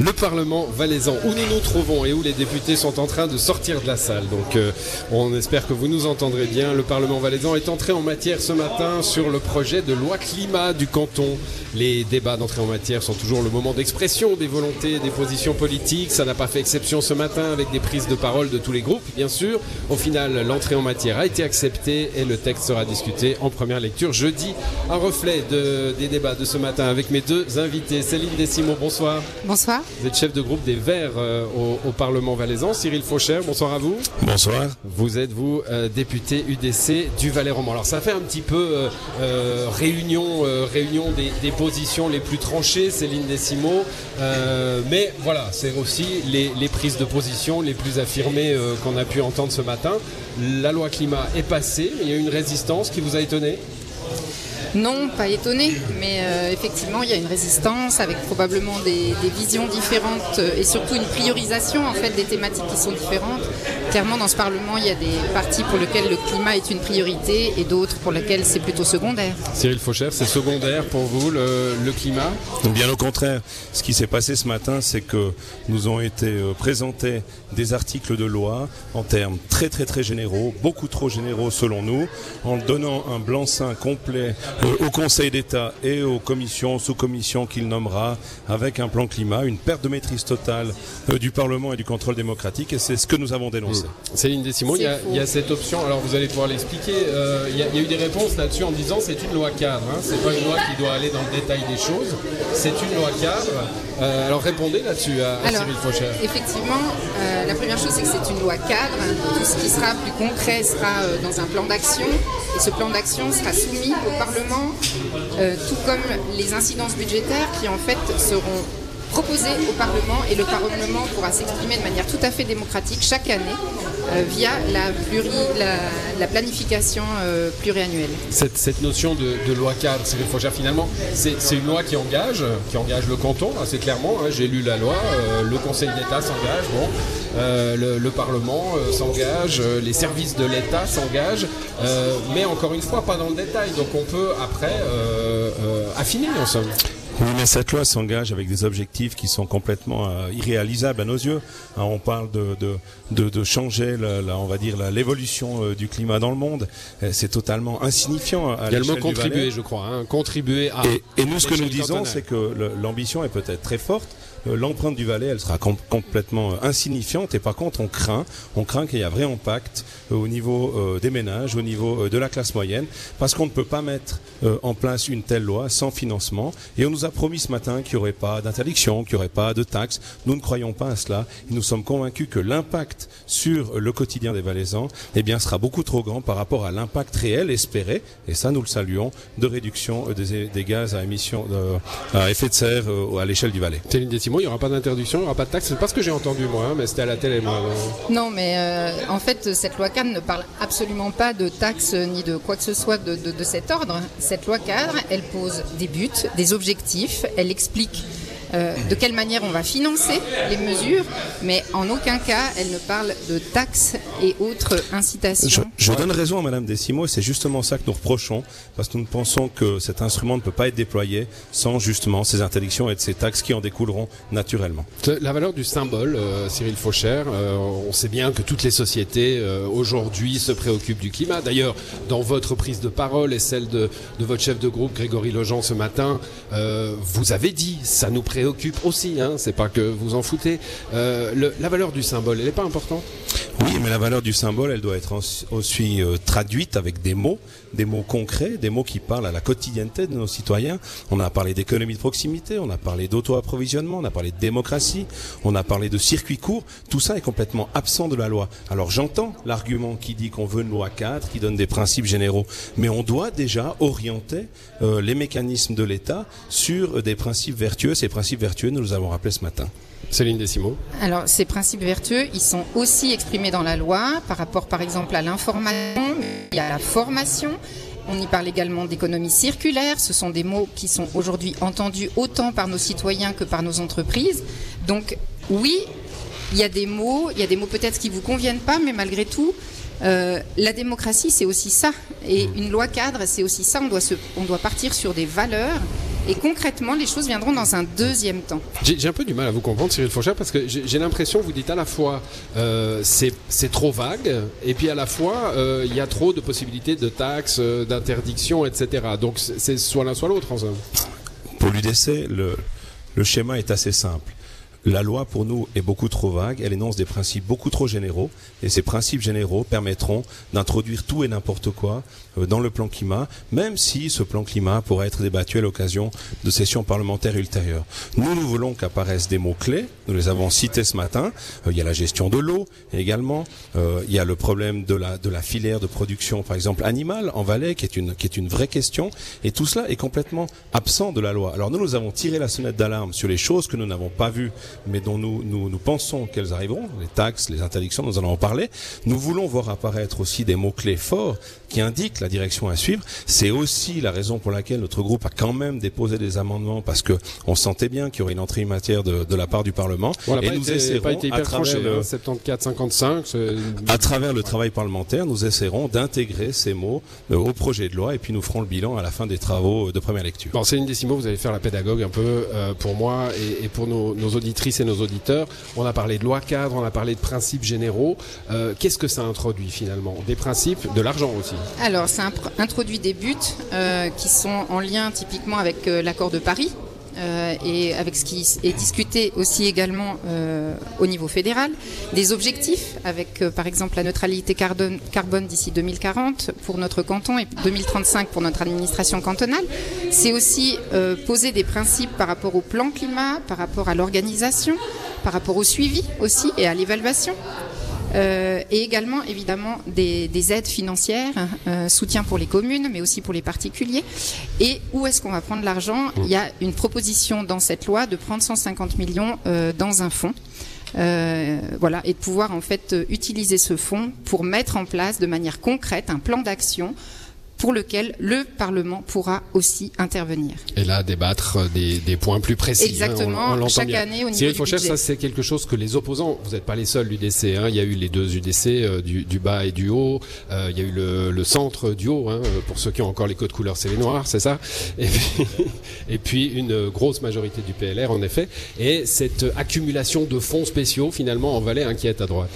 Le Parlement valaisan, où nous nous trouvons et où les députés sont en train de sortir de la salle. Donc euh, on espère que vous nous entendrez bien. Le Parlement valaisan est entré en matière ce matin sur le projet de loi climat du canton. Les débats d'entrée en matière sont toujours le moment d'expression des volontés, des positions politiques. Ça n'a pas fait exception ce matin avec des prises de parole de tous les groupes, bien sûr. Au final, l'entrée en matière a été acceptée et le texte sera discuté en première lecture jeudi. Un reflet des débats de ce matin avec mes deux invités. Céline Desimo, bonsoir. Bonsoir. Vous êtes chef de groupe des Verts euh, au, Parlement valaisan. Cyril Faucher, bonsoir à vous. Bonsoir. Vous êtes, vous, euh, député UDC du Valais-Roman. Alors ça fait un petit peu euh, réunion, réunion des, des positions les plus tranchées, Céline Décimo. Mais voilà, c'est aussi les, prises de position les plus affirmées qu'on a pu entendre ce matin. La loi climat est passée, il y a une résistance qui vous a étonné? Non, pas étonné, mais euh, effectivement, il y a une résistance avec probablement des, visions différentes euh, et surtout une priorisation en fait des thématiques qui sont différentes. Clairement, dans ce Parlement, il y a des partis pour lesquels le climat est une priorité et d'autres pour lesquels c'est plutôt secondaire. Cyril Faucher, c'est secondaire pour vous le, climat? Bien au contraire. Ce qui s'est passé ce matin, c'est que nous ont été euh, présentés des articles de loi en termes très très très généraux, beaucoup trop généraux selon nous, en donnant un blanc-seing complet au Conseil d'État et aux commissions, sous-commissions qu'il nommera, avec un plan climat, une perte de maîtrise totale euh, du Parlement et du contrôle démocratique, et c'est ce que nous avons dénoncé. Mmh. Céline Décimon, il y, a, cette option, alors vous allez pouvoir l'expliquer, euh, il, y a eu des réponses là-dessus en disant c'est une loi cadre, hein, c'est pas une loi qui doit aller dans le détail des choses, c'est une loi cadre. Euh, alors répondez là-dessus à, Cyril Faucher. Effectivement, la première chose c'est que c'est une loi cadre, tout ce qui sera plus concret sera dans un plan d'action, et ce plan d'action sera soumis au Parlement euh, tout comme les incidences budgétaires qui en fait seront proposées au Parlement et le Parlement pourra s'exprimer de manière tout à fait démocratique chaque année euh, via la, la, planification euh, pluriannuelle. Cette, notion de, loi cadre, c'est finalement, c'est une loi qui engage, qui engage le canton, assez clairement. Hein. J'ai lu la loi, le Conseil d'État s'engage, bon, le, Parlement s'engage, les services de l'État s'engagent, mais encore une fois, pas dans le détail. Donc on peut après affiner en somme. Oui, mais cette loi s'engage avec des objectifs qui sont complètement euh, irréalisables à nos yeux. Hein, on parle de, de, de, changer, la, on va dire, l'évolution euh, du climat dans le monde. C'est totalement insignifiant. À Également contribuer, je crois, hein, contribuer à. Et, et nous, ce que nous disons, c'est que l'ambition est peut-être très forte, euh, l'empreinte du Valais, elle sera complètement euh, insignifiante. Et par contre, on craint, on craint qu'il y ait un vrai impact euh, au niveau des ménages, au niveau de la classe moyenne, parce qu'on ne peut pas mettre en place une telle loi sans financement. Et on nous a promis ce matin qu'il n'y aurait pas d'interdiction, qu'il n'y aurait pas de taxes. Nous ne croyons pas à cela. Nous sommes convaincus que l'impact sur le quotidien des Valaisans, eh bien, sera beaucoup trop grand par rapport à l'impact réel espéré. Et ça, nous le saluons, de réduction des, gaz à émission à effet de serre à l'échelle du Valais il n'y aura pas d'interdiction, il n'y aura pas de taxe. C'est pas ce que j'ai entendu moi, hein, mais c'était à la télé moi. Non, mais euh, en fait, cette loi cadre ne parle absolument pas de taxes ni de quoi que ce soit de, de cet ordre. Cette loi cadre, elle pose des buts, des objectifs, elle explique euh, de quelle manière on va financer les mesures, mais en aucun cas elle ne parle de taxes et autres incitations. Je, donne raison à Madame Desimo, c'est justement ça que nous reprochons, parce que nous pensons que cet instrument ne peut pas être déployé sans justement ces interdictions et de ces taxes qui en découleront naturellement. La valeur du symbole, euh, Cyril Faucher, euh, on sait bien que toutes les sociétés aujourd'hui se préoccupent du climat. D'ailleurs, dans votre prise de parole et celle de, de votre chef de groupe, Grégory Lejean, ce matin, vous avez dit, ça nous préoccupe préoccupe aussi, hein, c'est pas que vous en foutez. Euh, la valeur du symbole, elle n'est pas importante Oui, mais la valeur du symbole, elle doit être aussi euh, traduite avec des mots, des mots concrets, des mots qui parlent à la quotidienneté de nos citoyens. On a parlé d'économie de proximité, on a parlé d'auto-approvisionnement, on a parlé de démocratie, on a parlé de circuits courts. Tout ça est complètement absent de la loi. Alors j'entends l'argument qui dit qu'on veut une loi cadre, qui donne des principes généraux, mais on doit déjà orienter euh, les mécanismes de l'État sur des principes vertueux, ces principes vertueux, nous les avons rappelés ce matin. Céline Desimo. Alors, ces principes vertueux, ils sont aussi exprimés dans la loi par rapport, par exemple, à l'information, et à la formation. On y parle également d'économie circulaire. Ce sont des mots qui sont aujourd'hui entendus autant par nos citoyens que par nos entreprises. Donc, oui, il y a des mots, il y a des mots peut-être qui vous conviennent pas, mais malgré tout, euh, la démocratie, c'est aussi ça. Et une loi cadre, c'est aussi ça. On doit, se, on doit partir sur des valeurs Et concrètement, les choses viendront dans un deuxième temps. J'ai un peu du mal à vous comprendre, Cyril Fauchard, parce que j'ai l'impression, vous dites à la fois euh, c'est trop vague, et puis à la fois euh, il y a trop de possibilités de taxes, euh, d'interdictions, etc. Donc c'est soit l'un soit l'autre en somme. Pour l'UDC, le, le schéma est assez simple. La loi, pour nous, est beaucoup trop vague. Elle énonce des principes beaucoup trop généraux. Et ces principes généraux permettront d'introduire tout et n'importe quoi euh, dans le plan climat, même si ce plan climat pourrait être débattu à l'occasion de sessions parlementaires ultérieures. Nous, nous voulons qu'apparaissent des mots-clés. Nous les avons cités ce matin. Euh, il y a la gestion de l'eau également. Euh, il y a le problème de la, de la filière de production, par exemple, animale en Valais, qui est une, qui est une vraie question. Et tout cela est complètement absent de la loi. Alors nous, nous avons tiré la sonnette d'alarme sur les choses que nous n'avons pas vues mais dont nous, nous, nous pensons qu'elles arriveront, les taxes, les interdictions, nous allons en parler. Nous voulons voir apparaître aussi des mots-clés forts qui indiquent la direction à suivre. C'est aussi la raison pour laquelle notre groupe a quand même déposé des amendements parce que on sentait bien qu'il y aurait une entrée matière de, de la part du Parlement. et nous essaierons, à travers le, 74, 55, à travers le travail parlementaire, nous essaierons d'intégrer ces mots euh, au projet de loi et puis nous ferons le bilan à la fin des travaux de première lecture. Bon, Céline Décimo, vous allez faire la pédagogue un peu euh, pour moi et, et pour nos, nos et nos auditeurs. On a parlé de loi cadre, on a parlé de principes généraux. Euh, qu'est-ce que ça introduit finalement? Des principes, de l'argent aussi Alors, ça introduit des buts euh, qui sont en lien typiquement avec euh, l'accord de Paris. Et avec ce qui est discuté aussi également au niveau fédéral, des objectifs avec par exemple la neutralité carbone, carbone d'ici 2040 pour notre canton et 2035 pour notre administration cantonale. C'est aussi poser des principes par rapport au plan climat, par rapport à l'organisation, par rapport au suivi aussi et à l'évaluation. Euh, et également évidemment des, des aides financières, euh, soutien pour les communes, mais aussi pour les particuliers. Et où est-ce qu'on va prendre l'argent? Il y a une proposition dans cette loi de prendre 150 millions euh, dans un fonds. Voilà, et de pouvoir en fait utiliser ce fonds pour mettre en place de manière concrète un plan d'action pour lequel le Parlement pourra aussi intervenir. Et là, débattre des, des points plus précis. Hein, Exactement, on, chaque année au niveau Cyril Fauchère, ça c'est quelque chose que les opposants, vous n'êtes pas les seuls l'UDC, hein, il y a eu les deux UDC, euh, du, du, bas et du haut, euh, il y a eu le, le, centre du haut, hein, pour ceux qui ont encore les codes couleurs, c'est les noirs, c'est ça et puis, et puis une grosse majorité du PLR en effet, et cette accumulation de fonds spéciaux finalement en Valais inquiète à droite.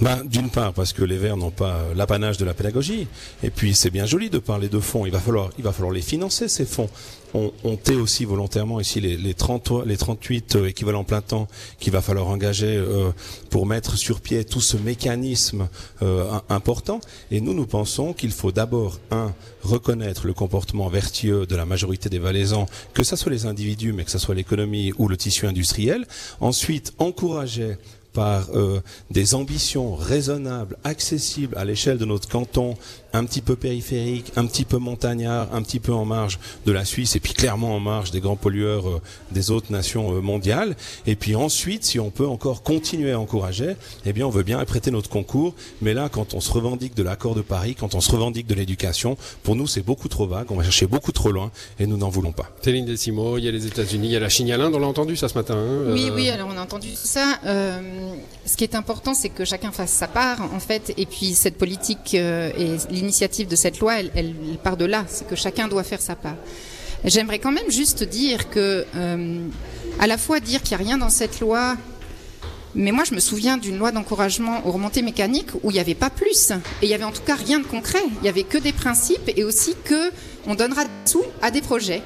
Ben, D'une part, parce que les Verts n'ont pas l'apanage de la pédagogie. Et puis, c'est bien joli de parler de fonds. Il va falloir, il va falloir les financer, ces fonds. On, on tait aussi volontairement ici les, les, 30, les 38 euh, équivalents plein temps qu'il va falloir engager euh, pour mettre sur pied tout ce mécanisme euh, important. Et nous, nous pensons qu'il faut d'abord, un, reconnaître le comportement vertueux de la majorité des Valaisans, que ce soit les individus, mais que ce soit l'économie ou le tissu industriel. Ensuite, encourager par euh, des ambitions raisonnables, accessibles à l'échelle de notre canton, un petit peu périphérique, un petit peu montagnard, un petit peu en marge de la Suisse et puis clairement en marge des grands pollueurs euh, des autres nations euh, mondiales. Et puis ensuite, si on peut encore continuer à encourager, eh bien on veut bien prêter notre concours. Mais là, quand on se revendique de l'accord de Paris, quand on se revendique de l'éducation, pour nous c'est beaucoup trop vague, on va chercher beaucoup trop loin et nous n'en voulons pas. Téline Décimo, il y a les États-Unis, il y a la Chine, il y a l'Inde, on l'a entendu ça ce matin. Hein, oui, oui, alors on a entendu tout ça. Euh, ce qui est important, c'est que chacun fasse sa part, en fait, et puis cette politique euh, et l'initiative de cette loi, elle, part de là, c'est que chacun doit faire sa part. J'aimerais quand même juste dire que, euh, à la fois dire qu'il n'y a rien dans cette loi, mais moi je me souviens d'une loi d'encouragement aux remontées mécaniques où il n'y avait pas plus, et il y avait en tout cas rien de concret. Il n'y avait que des principes et aussi que on donnera des sous à des projets.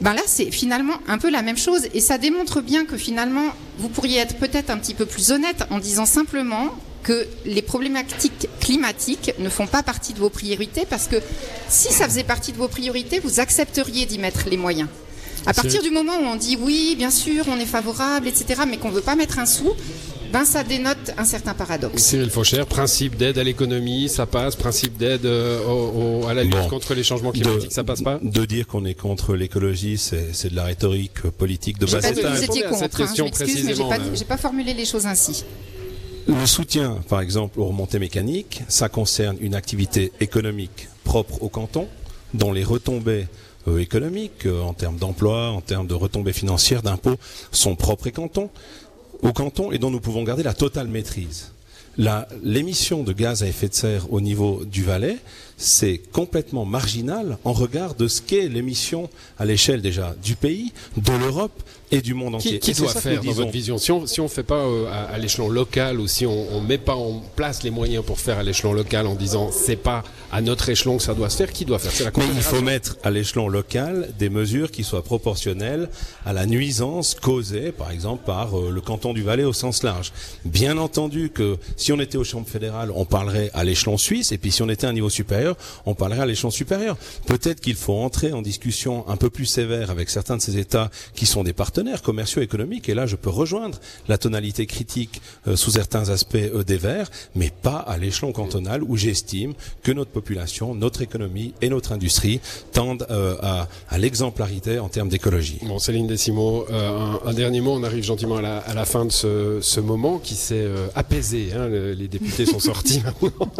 Ben là, c'est finalement un peu la même chose et ça démontre bien que finalement, vous pourriez être peut-être un petit peu plus honnête en disant simplement que les problématiques climatiques ne font pas partie de vos priorités parce que si ça faisait partie de vos priorités, vous accepteriez d'y mettre les moyens. À partir du moment où on dit oui, bien sûr, on est favorable, etc., mais qu'on ne veut pas mettre un sou, ben ça dénote un certain paradoxe. Cyril Faucher, principe d'aide à l'économie, ça passe. Principe d'aide euh, à la lutte bon, contre les changements climatiques, de, ça passe pas? De dire qu'on est contre l'écologie, c'est de la rhétorique politique de bas étage. Vous étiez contre, cette question hein, je précisément. Mais j'ai pas, pas formulé les choses ainsi. Le soutien, par exemple, aux remontées mécaniques, ça concerne une activité économique propre au canton, dont les retombées euh, économiques, euh, en termes d'emploi, en termes de retombées financières, d'impôts, sont propres canton, au canton et dont nous pouvons garder la totale maîtrise. l'émission de gaz à effet de serre au niveau du Valais, c'est complètement marginal en regard de ce qu'est l'émission à l'échelle déjà du pays, de l'Europe et du monde entier. Qui, doit faire dans votre vision Si on si on fait pas euh, à, l'échelon local ou si on, ne met pas en place les moyens pour faire à l'échelon local en disant c'est pas à notre échelon que ça doit se faire, qui doit faire? La Mais il faut mettre à l'échelon local des mesures qui soient proportionnelles à la nuisance causée, par exemple, par euh, le canton du Valais au sens large. Bien entendu que si on était au champ fédéral, on parlerait à l'échelon suisse, et puis si on était à un niveau supérieur, on parlerait à l'échelon supérieur. Peut-être qu'il faut entrer en discussion un peu plus sévère avec certains de ces États qui sont des partenaires commerciaux économiques, et là je peux rejoindre la tonalité critique euh, sous certains aspects euh, des Verts, mais pas à l'échelon cantonal où j'estime que notre population, notre économie et notre industrie tendent euh, à, à l'exemplarité en termes d'écologie. Bon, Céline Décimo, un, un, dernier mot, on arrive gentiment à la, à la fin de ce, ce moment qui s'est apaisé, hein, les députés sont sortis maintenant.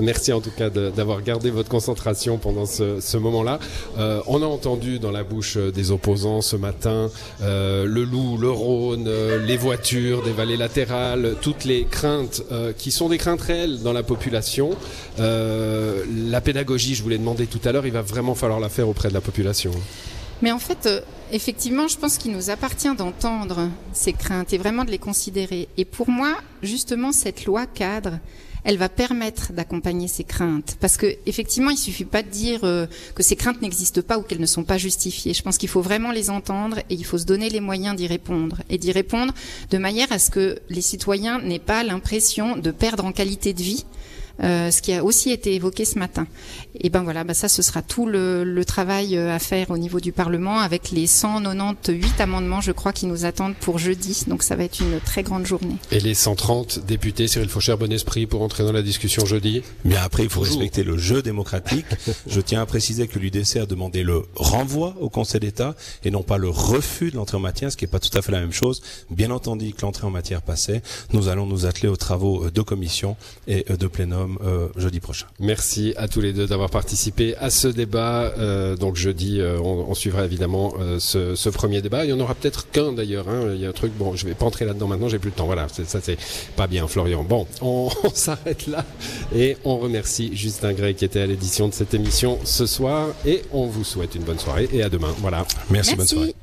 Merci en tout cas d'avoir gardé votre concentration pendant ce, ce moment-là. Euh, on a entendu dans la bouche des opposants ce matin euh, le loup, le Rhône, euh, les voitures des vallées latérales, toutes les craintes qui sont des craintes réelles dans la population. la pédagogie, je vous l'ai demandé tout à l'heure, il va vraiment falloir la faire auprès de la population. Mais en fait, effectivement, je pense qu'il nous appartient d'entendre ces craintes et vraiment de les considérer. Et pour moi, justement, cette loi cadre, elle va permettre d'accompagner ces craintes. Parce que effectivement, il suffit pas de dire euh, que ces craintes n'existent pas ou qu'elles ne sont pas justifiées. Je pense qu'il faut vraiment les entendre et il faut se donner les moyens d'y répondre et d'y répondre de manière à ce que les citoyens n'aient pas l'impression de perdre en qualité de vie ce qui a aussi été évoqué ce matin. Et ben voilà, ben ça ce sera tout le, travail euh, à faire au niveau du Parlement avec les 198 amendements, je crois, qui nous attendent pour jeudi. Donc ça va être une très grande journée. Et les 130 députés, Cyril Faucher, bon esprit pour entrer dans la discussion jeudi? Mais après, il faut respecter le jeu démocratique. je tiens à préciser que l'UDC a demandé le renvoi au Conseil d'État et non pas le refus de l'entrée en matière, ce qui n'est pas tout à fait la même chose. Bien entendu que l'entrée en matière passait, nous allons nous atteler aux travaux de commission et de plénum euh, jeudi prochain. Merci à tous les deux d'avoir participé à ce débat. Euh, donc jeudi, euh, on, suivra évidemment ce, premier débat. Il y en aura peut-être qu'un d'ailleurs. Hein. Il y a un truc. Bon, je vais pas entrer là-dedans maintenant. J'ai plus le temps. Voilà, ça c'est pas bien, Florian. Bon, on, s'arrête là et on remercie Justin Gray qui était à l'édition de cette émission ce soir et on vous souhaite une bonne soirée et à demain. Voilà. Merci. bonne soirée.